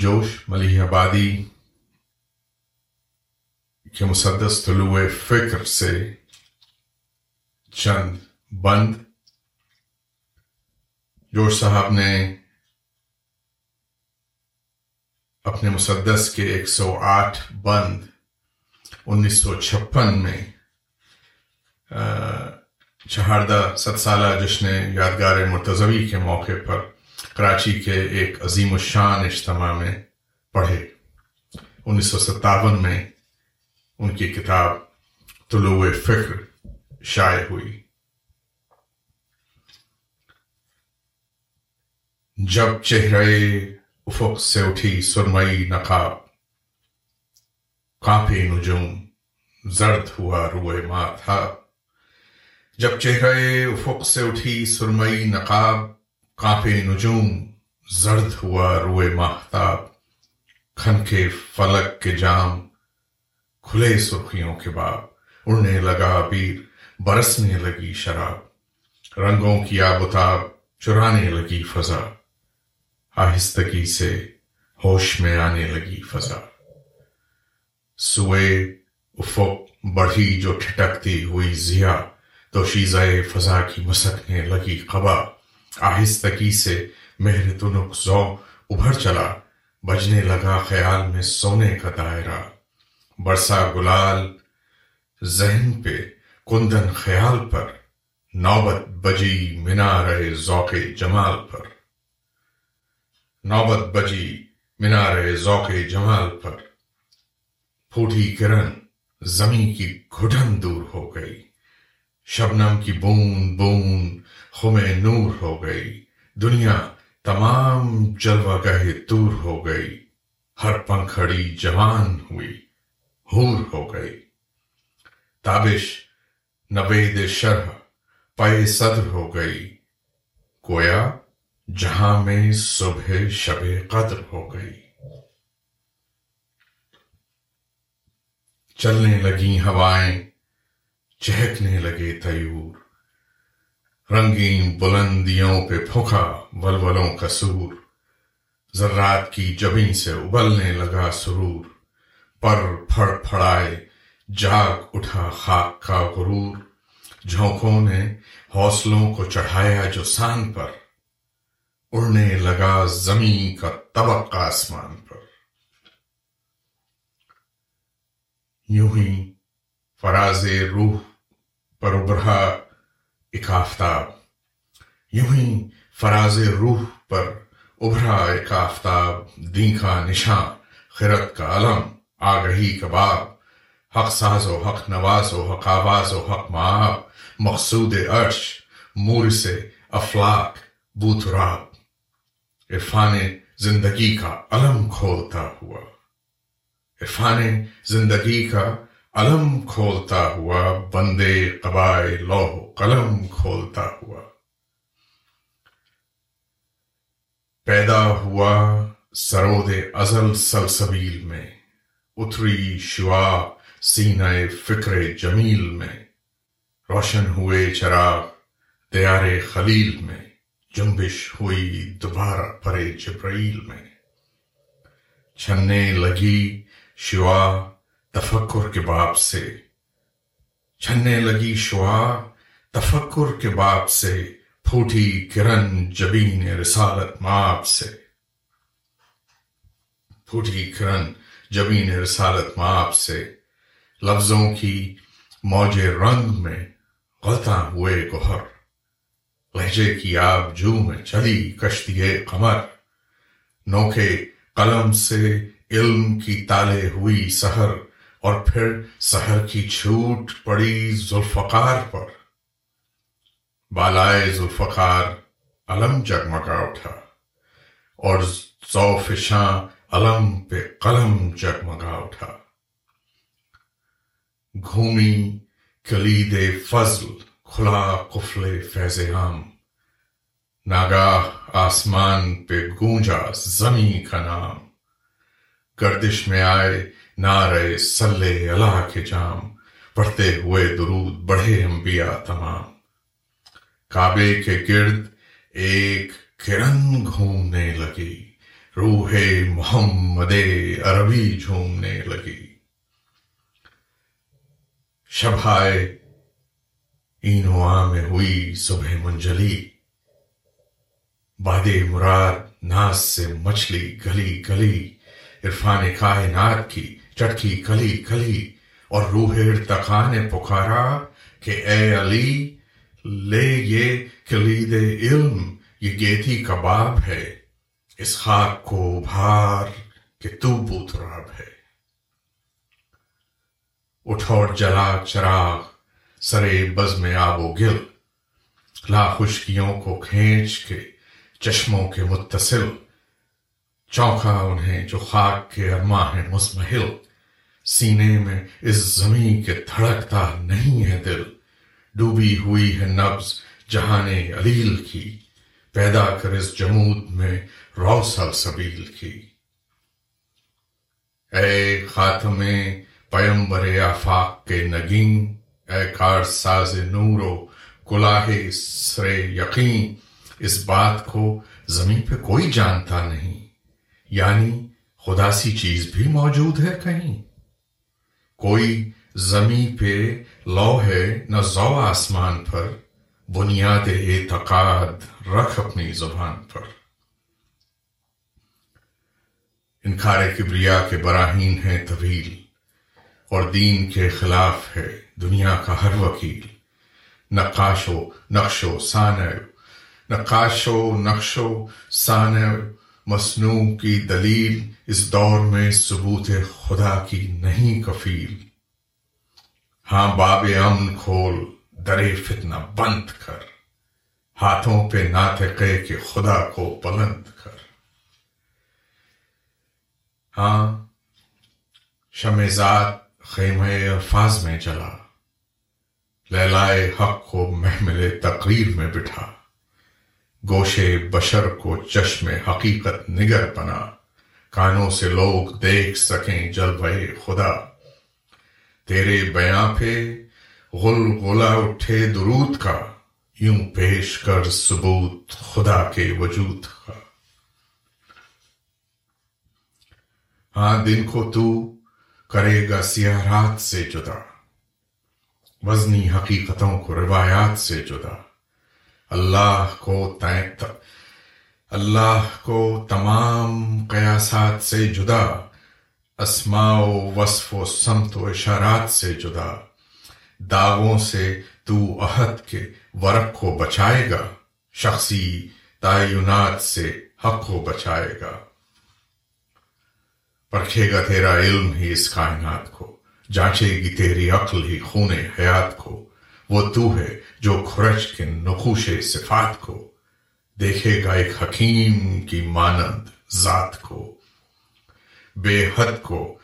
جوش ملیح آبادی کے مسدس طلوع فکر سے چند بند۔ جوش صاحب نے اپنے مسدس کے ایک سو آٹھ بند انیس سو چھپن میں چہاردہ ست سالہ جشن یادگار مرتضوی کے موقع پر کراچی کے ایک عظیم الشان اجتماع میں پڑھے۔ انیس سو ستاون میں ان کی کتاب طلوع فکر شائع ہوئی۔ جب چہرے افق سے اٹھی سرمئی نقاب کافی نجوم زرد ہوا روئے ماں تھا جب چہرے افق سے اٹھی سرمئی نقاب کانپے نجوم زرد ہوا روئے ماہتاب کھن کے فلک کے جام، کھلے سرخیوں کے باب، اڑنے لگا بیر، برسنے لگی شراب، رنگوں کی آبتاب چرانے لگی فضا، آہستگی سے ہوش میں آنے لگی فضا۔ سوئے افق بڑھی جو ٹھٹکتی ہوئی ضیا تو شیزائے فضا کی مسکنے لگی قبا۔ آہستگی سے مہر تنک ابھر چلا۔ بجنے لگا خیال میں سونے کا دائرہ۔ برسا گلال ذہن پہ کندن خیال پر۔ نوبت بجی منا رہے ذوق جمال پر۔ نوبت بجی منا رہے ذوق جمال پر۔ پھوٹی کرن زمین کی گھٹن دور ہو گئی۔ شبنم کی بون بون خم نور ہو گئی۔ دنیا تمام جلوہ گہے دور ہو گئی۔ ہر پنکھڑی جوان ہوئی، ہور ہو گئی۔ تابش نوید شرح پے صدر ہو گئی۔ گویا جہاں میں صبح شب قدر ہو گئی۔ چلنے لگی ہوائیں چہکنے لگے تیور۔ رنگین بلندیوں پہ پھوکا ولولوں کا سور۔ ذرات کی جبیں سے ابلنے لگا سرور۔ پر پھڑ پھڑائے جاگ اٹھا خاک کا غرور۔ جھونکوں نے حوصلوں کو چڑھایا جو سان پر۔ اڑنے لگا زمین کا طبق آسمان پر۔ یوں ہی فراز روح پر ابھرا ایک آفتاب۔ یوں ہی فراز روح پر ابھرا ایک آفتاب۔ دین کا نشان خرت کا علم، آگہی کباب حق ساز و حق نواز و حق آواز و حق معاب مقصود عرش مور سے افلاق بوتراب عرفان زندگی کا علم کھولتا ہوا۔ عرفان زندگی کا علم کھولتا ہوا بندے قبائے لوہ قلم کھولتا ہوا۔ پیدا ہوا سرود ازل سلسبیل میں، اتری شوا سینہ فکر جمیل میں۔ روشن ہوئے چراغ دیار خلیل میں، جنبش ہوئی دوبارہ پرے جبرائیل میں۔ چھننے لگی شوا تفکر کے باپ سے۔ چھننے لگی شعا، تفکر کے باپ سے۔ پھوٹی کرن جبین رسالت ماپ سے۔ پھوٹی کرن جبین رسالت ماپ سے۔ لفظوں کی موج رنگ میں غلطاں ہوئے گوہر۔ لہجے کی آب جو میں چلی کشتی قمر۔ نوکے قلم سے علم کی تالے ہوئی سہر اور پھر سحر کی چھوٹ پڑی ذوالفقار پر۔ بالائے ذوالفقار علم جگمگا اٹھا اور ذوفشاں علم پہ قلم جگمگا اٹھا۔ گھومی کلید فضل، کھلا قفل فیض عام۔ ناگاہ آسمان پہ گونجا زمیں کا نام۔ گردش میں آئے نعرے سلے اللہ کے جام، پڑھتے ہوئے درود بڑھے انبیاء تمام۔ کعبے کے گرد ایک کرن گھومنے لگی، روح محمد عربی جھومنے لگی۔ شبھائے اینوا میں ہوئی صبح منجلی باد مراد ناس سے مچھلی گلی گلی، عرفان کائنات کی چٹکی کلی کلی اور روح ارتقا نے پکارا کہ اے علی، لے یہ کلید علم، یہ گیتی کباب ہے۔ اس خاک کو بھار کہ تو بوتراب ہے۔ اٹھو جلا چراغ سرے بز میں آب و گل۔ لا خشکیوں کو کھینچ کے چشموں کے متصل۔ چونکا انہیں جو خاک کے ارما ہے مسمحل سینے میں اس زمین کے دھڑکتا نہیں ہے دل۔ ڈوبی ہوئی ہے نبز جہان علیل کی۔ پیدا کر اس جمود میں روسل سبیل کی۔ اے خاتم پیمبر آفاق کے نگین، اے کار ساز نورو کلاہ سر یقین، اس بات کو زمین پہ کوئی جانتا نہیں۔ یعنی خدا سی چیز بھی موجود ہے کہیں؟ کوئی زمین پہ لو ہے نہ زو آسمان پر، بنیاد اعتقاد رکھ اپنی زبان پر۔ انکار کبریا کے براہین ہیں طویل، اور دین کے خلاف ہے دنیا کا ہر وکیل۔ نقاش و نقش و سانع نقاش و نقش و سانع مصنوع کی دلیل اس دور میں ثبوت خدا کی نہیں کفیل۔ ہاں باب امن کھول، درے فتنہ بند کر۔ ہاتھوں پہ ناطقے کے خدا کو بلند کر۔ ہاں شمزاد خیمہ الفاظ میں چلا لہلائے حق کو محمل تقریر میں بٹھا۔ گوشے بشر کو چشم حقیقت نگر بنا۔ کانوں سے لوگ دیکھ سکیں جلوے خدا۔ تیرے بیاں پہ غل غلا اٹھے درود کا۔ یوں پیش کر ثبوت خدا کے وجود کا۔ ہاں دن کو تو کرے گا سیارات سے جدا۔ وزنی حقیقتوں کو روایات سے جدا۔ اللہ کو اللہ کو تمام قیاسات سے جدا، اسماء و وصف و سمت و اشارات سے جدا۔ داغوں سے تو عہد کے ورق کو بچائے گا، شخصی تعینات سے حق کو بچائے گا۔ پرکھے گا تیرا علم ہی اس کائنات کو، جانچے گی تیری عقل ہی خون حیات کو۔ وہ تو ہے جو کھرچ کے نقوش صفات کو، دیکھے گا ایک حکیم کی مانند ذات کو۔ بے حد کو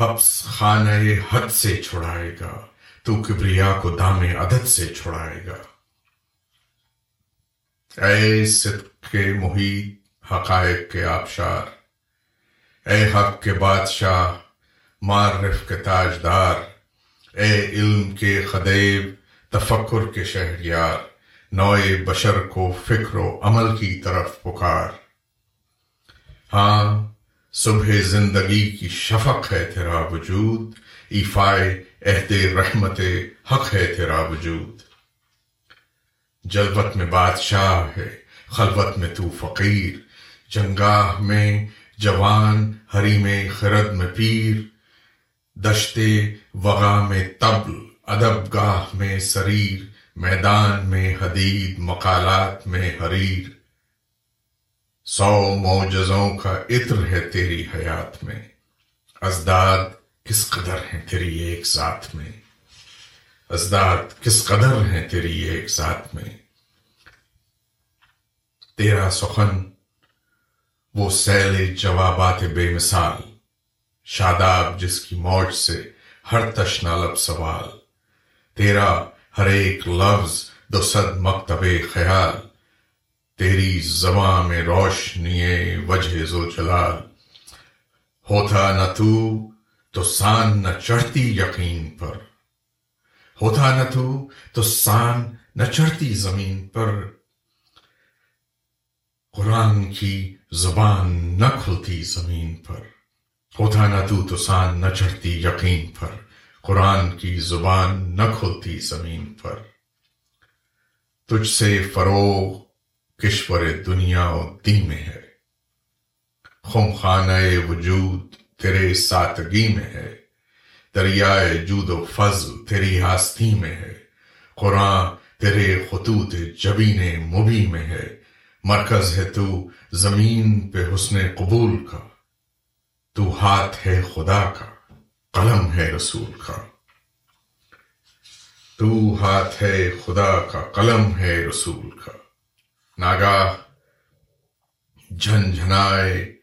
حبس خانہ حد سے چھڑائے گا، تو کبریا کو دام عدد سے چھڑائے گا۔ اے صدق کے محیط، حقائق کے آبشار۔ اے حق کے بادشاہ، معرف کے تاجدار۔ اے علم کے خدیب تفکر کے شہریار، نوئے بشر کو فکر و عمل کی طرف پکار۔ ہاں صبح زندگی کی شفق ہے تیرا وجود، ایفائے عہد رحمت حق ہے تیرا وجود۔ جلوت میں بادشاہ ہے، خلوت میں تو فقیر۔ جنگاہ میں جوان ہری میں خرد میں پیر۔ دشتے وغا میں تبل ادب گاہ میں سریر، میدان میں حدید، مقالات میں حریر۔ سو موجزوں کا عطر ہے تیری حیات میں۔ ازداد کس قدر ہیں تیری ایک ذات میں؟ ازداد کس قدر ہیں تیری ایک ذات میں؟ تیرا سخن، وہ سیل جوابات بے مثال۔ شاداب جس کی موج سے ہر تشنالب سوال۔ تیرا ہر ایک لفظ دو صد مکتب خیال، تیری زباں میں روشنی وجہ زو جلال ہوتا نہ تو تو سان نہ چڑھتی یقین پر۔ ہوتا نہ تو تو سان نہ چڑھتی زمین پر۔ قرآن کی زبان نہ کھلتی زمین پر۔ ہوتا نہ تو تسان نہ چڑھتی یقین پر۔ قرآن کی زبان نہ کھلتی زمین پر۔ تجھ سے فروغ کشور دنیا و دین میں ہے۔ خم خانہ وجود تیرے ساتگی میں ہے۔ دریائے جود و فضل تیری ہستی میں ہے۔ قرآن تیرے خطوط جبین مبی میں ہے۔ مرکز ہے تو زمین پہ حسن قبول کا۔ تو ہاتھ ہے خدا کا۔ قلم ہے رسول کا۔ تو ہاتھ ہے خدا کا، قلم ہے رسول کا۔ ناگاہ جھن جھنائے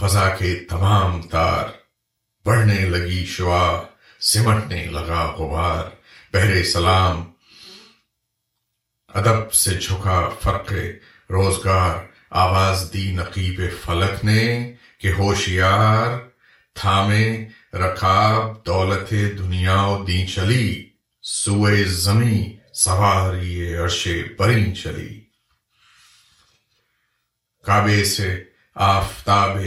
فضا کے تمام تار۔ بڑھنے لگی شعا، سمٹنے لگا غبار۔ بہر سلام، ادب سے جھکا فرق روزگار۔ آواز دی نقیب فلک نے کہ ہوشیار، تھامے رکاب دولت دنیا و دین چلی، سوئے زمیں سواری عرش برین چلی۔ کعبے سے آفتاب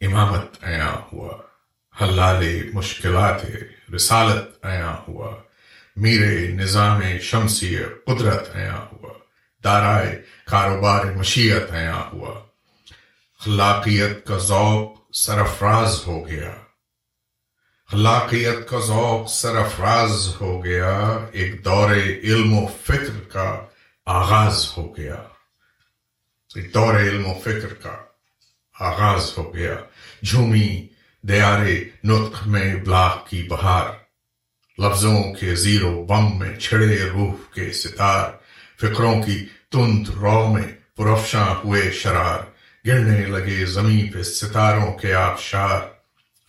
امامت عیا ہوا، حلال مشکلات رسالت عیا ہوا۔ میرے نظام شمسی قدرت عیا ہوا، دارائے کاروبار مشیت عیا ہوا۔ خلاقیت کا ذوق سرفراز ہو گیا۔ خلاقیت کا ذوق سرفراز ہو گیا، ایک دور علم و فکر کا آغاز ہو گیا۔ ایک دور علم و فکر کا آغاز ہو گیا۔ جھومی دیارے نطق میں ابلاغ کی بہار۔ لفظوں کے زیرو بم میں چھڑے روح کے ستار۔ فکروں کی تند رو میں پرفشاں ہوئے شرار۔ گرنے لگے زمین پہ ستاروں کے آبشار۔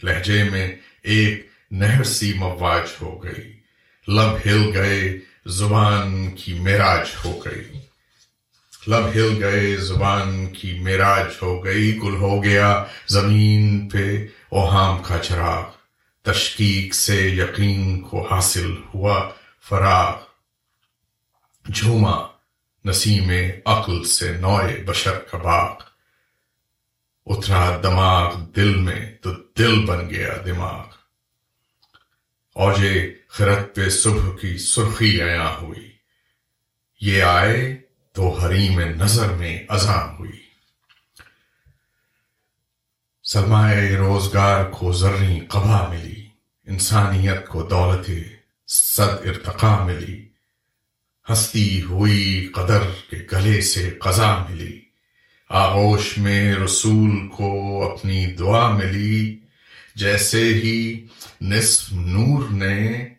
لہجے میں ایک نہر سی مواج ہو گئی۔ لب ہل گئے، زبان کی میراج ہو گئی۔ لب ہل گئے، زبان کی میراج ہو گئی۔ گل ہو گیا زمین پہ اوہام کا چراغ۔ تشکیق سے یقین کو حاصل ہوا فراغ۔ جھوما، نسیم عقل سے نوئے بشر کا باغ۔ اترا دماغ دل میں تو دل بن گیا دماغ۔ اوجے خرد پہ صبح کی سرخی عیا ہوئی۔ یہ آئے تو حریم نظر میں اذان ہوئی۔ سرمایہ روزگار کو ذرنی قبا ملی۔ انسانیت کو دولت صد ارتقا ملی۔ ہستی ہوئی قدر کے گلے سے قضا ملی۔ آغوش میں رسول کو اپنی دعا ملی۔ جیسے ہی نصف نور نے،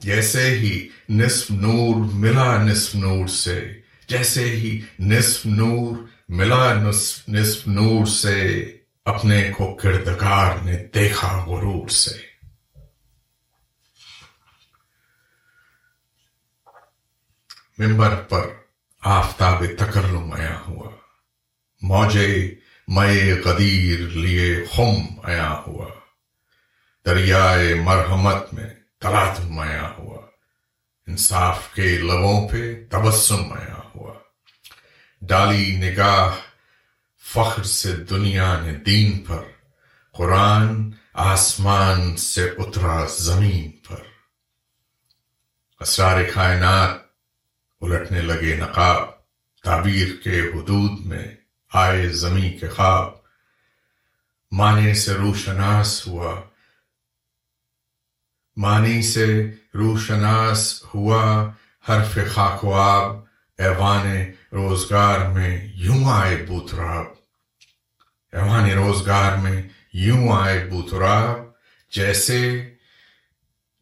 جیسے ہی نصف نور ملا نصف نور سے، جیسے ہی نصف نور ملا نصف نصف نور سے، اپنے کو کردگار نے دیکھا غرور سے۔ ممبر پر آفتاب تکرلم آیا ہوا۔ موجے مئے قدیر لیے خم آیا ہوا۔ دریائے مرحمت میں تلاتم آیا ہوا۔ انصاف کے لبوں پہ تبسم آیا ہوا۔ ڈالی نگاہ فخر سے دنیا نے دین پر، قرآن آسمان سے اترا زمین پر۔ اسرار کائنات الٹنے لگے نقاب، تعبیر کے حدود میں آئے زمیں کے خواب۔ معنی سے روشناس ہوا۔ معنی سے روشناس ہوا حرف خاک و آب، ایوان روزگار میں یوں آئے بوتراب۔ ایوان روزگار میں یوں آئے بوتراب، جیسے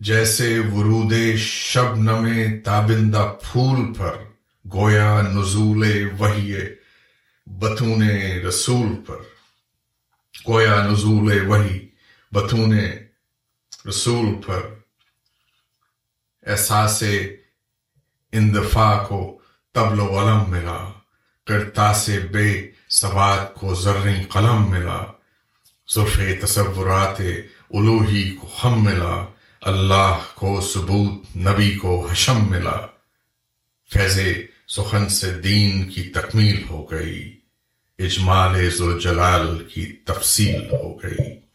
جیسے ورود شب نمے تابندہ پھول پر گویا نزول وحی بتون رسول پر۔ گویا نزول وحی بتون رسول پر احساس اندفاع کو تبل و علم ملا کرتا سے بے سواد کو زرنی قلم ملا ظرف تصورات الوہی کو خم ملا، اللہ کو ثبوت، نبی کو حشم ملا۔ فیض سخن سے دین کی تکمیل ہو گئی، اجمال ذوالجلال کی تفصیل ہو گئی۔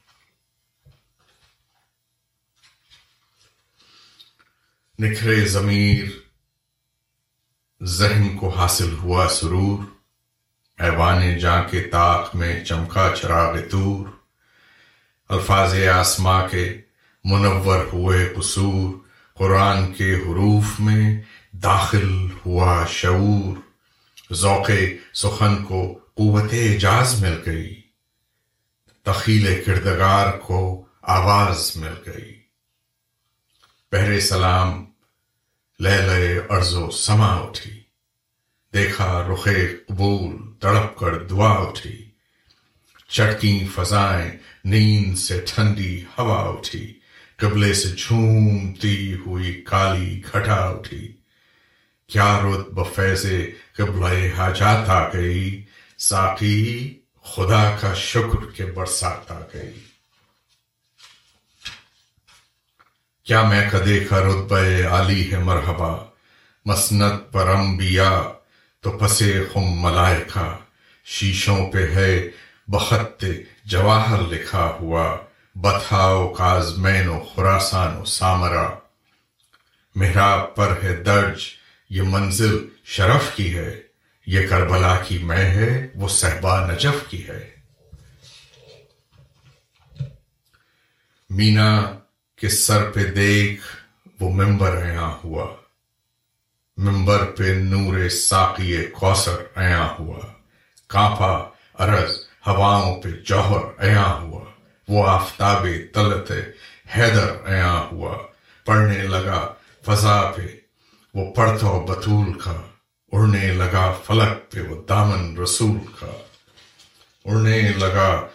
نکھرے ضمیر، ذہن کو حاصل ہوا سرور، ایوان جاں کے طاق میں چمکا چراغ تور، الفاظ آسما کے منور ہوئے قصور، قرآن کے حروف میں داخل ہوا شعور، ذوق سخن کو قوت اعجاز مل گئی، تخیل کردگار کو آواز مل گئی۔ پہرے سلام لے لے ارض و سما اٹھی۔ دیکھا رخ قبول تڑپ کر دعا اٹھی۔ چٹکی فضائیں نیند سے ٹھنڈی ہوا اٹھی۔ قبلے سے جھومتی ہوئی کالی گھٹا اٹھی۔ کیا رت بفیض قبلہ حاجات آ گئی؟ ساقی خدا کا شکر کے برسات آ گئی۔ کیا میں کدے کا رتبہ عالی ہے مرحبا؟ مسنت پر انبیاء تو پسے خم ملائکہ، شیشوں پہ ہے بخت جواہر لکھا ہوا، بتھاؤ کازمین و خراسان و سامرا۔ محراب پر ہے درج، یہ منزل شرف کی ہے۔ یہ کربلا کی میں ہے، وہ صحبا نجف کی ہے۔ مینا کے سر پہ دیکھ وہ ممبر عیا ہوا۔ ممبر پہ نور ساقی کوثر عیا ہوا۔ کانپا ارض ہواؤں پہ جوہر عیا ہوا۔ وہ آفتاب طلت حیدر عیا ہوا۔ پڑھنے لگا فضا پہ، وہ پڑھتا بطول کا۔ اڑنے لگا فلک پہ، وہ دامن رسول کا۔ اڑنے لگا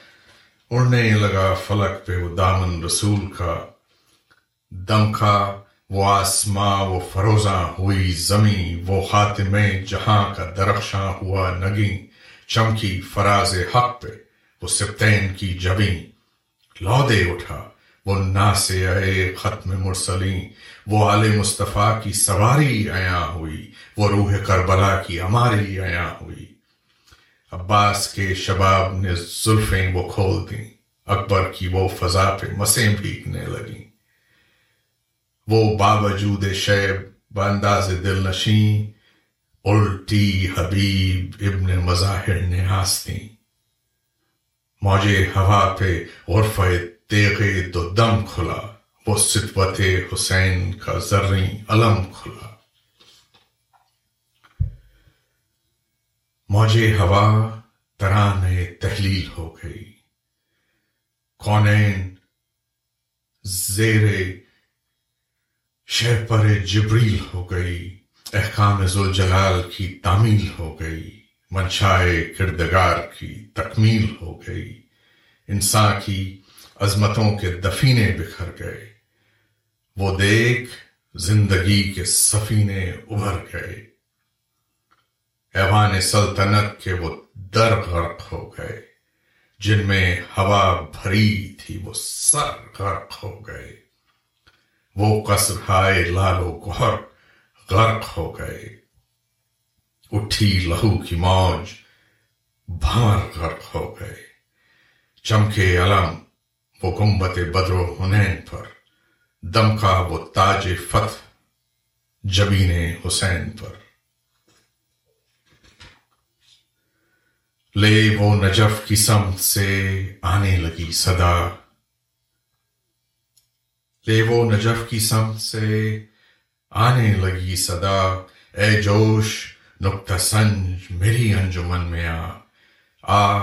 اڑنے لگا فلک پہ، وہ دامن رسول کا۔ دمکا وہ آسماں، وہ فروزاں، ہوئی زمیں، وہ خاتم جہاں کا درخشاں ہوا نگی چمکی فراز حق پہ، وہ سپتین کی جبیں۔ لو دے اٹھا، وہ نا سے اے ختم مرسلیں۔ وہ آل مصطفیٰ کی سواری عیا ہوئی۔ وہ روح کربلا کی ہماری عیا ہوئی۔ عباس کے شباب نے زلفیں وہ کھول دیں۔ اکبر کی وہ فضا پہ مسیں بھیگنے لگیں۔ وہ باوجود شیب بانداز دل نشیں، الٹی حبیب ابن مظاہر نے ہاستیں موجے ہوا پہ غرفہ تیغے دو دم کھلا، وہ ستوت حسین کا زریں علم کھلا۔ موجے ہوا تران تحلیل ہو گئی۔ کونین زیر شہ پر جبریل ہو گئی، احکام ذوالجلال کی تعمیل ہو گئی منشائے کردگار کی تکمیل ہو گئی۔ انسان کی عظمتوں کے دفینے بکھر گئے۔ وہ دیکھ زندگی کے سفینے ابھر گئے۔ ایوان سلطنت کے وہ در غرق ہو گئے۔ جن میں ہوا بھری تھی، وہ سر غرق ہو گئے۔ وہ قصر ہائے لالو گہر غرق ہو گئے۔ اٹھی لہو کی موج بھمر غرق ہو گئے۔ چمکے علم وہ گمبت بدر و حنین پر، دمکا وہ تاج فتح جبین حسین پر۔ لے وہ نجف کی سمت سے آنے لگی صدا۔ لے وہ نجف کی سمت سے آنے لگی صدا۔ اے جوش، نقطہ سنج میری انجمن میں آ۔ آ،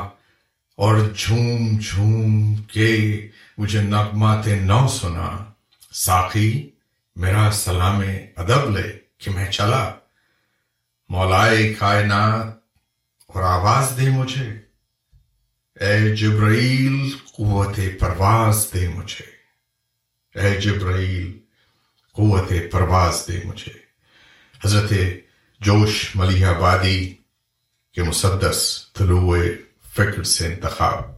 اور جھوم جھوم کے مجھے نغمات نو سنا۔ ساقی، میرا سلام ادب لے کہ میں چلا۔ مولائے کائنات، اور آواز دے مجھے۔ اے جبرائیل، قوت پرواز دے مجھے۔ اے جبرائیل، قوت پرواز دے مجھے۔ حضرت جوش ملیح آبادی کے مسدس طلوع فکر سے انتخاب۔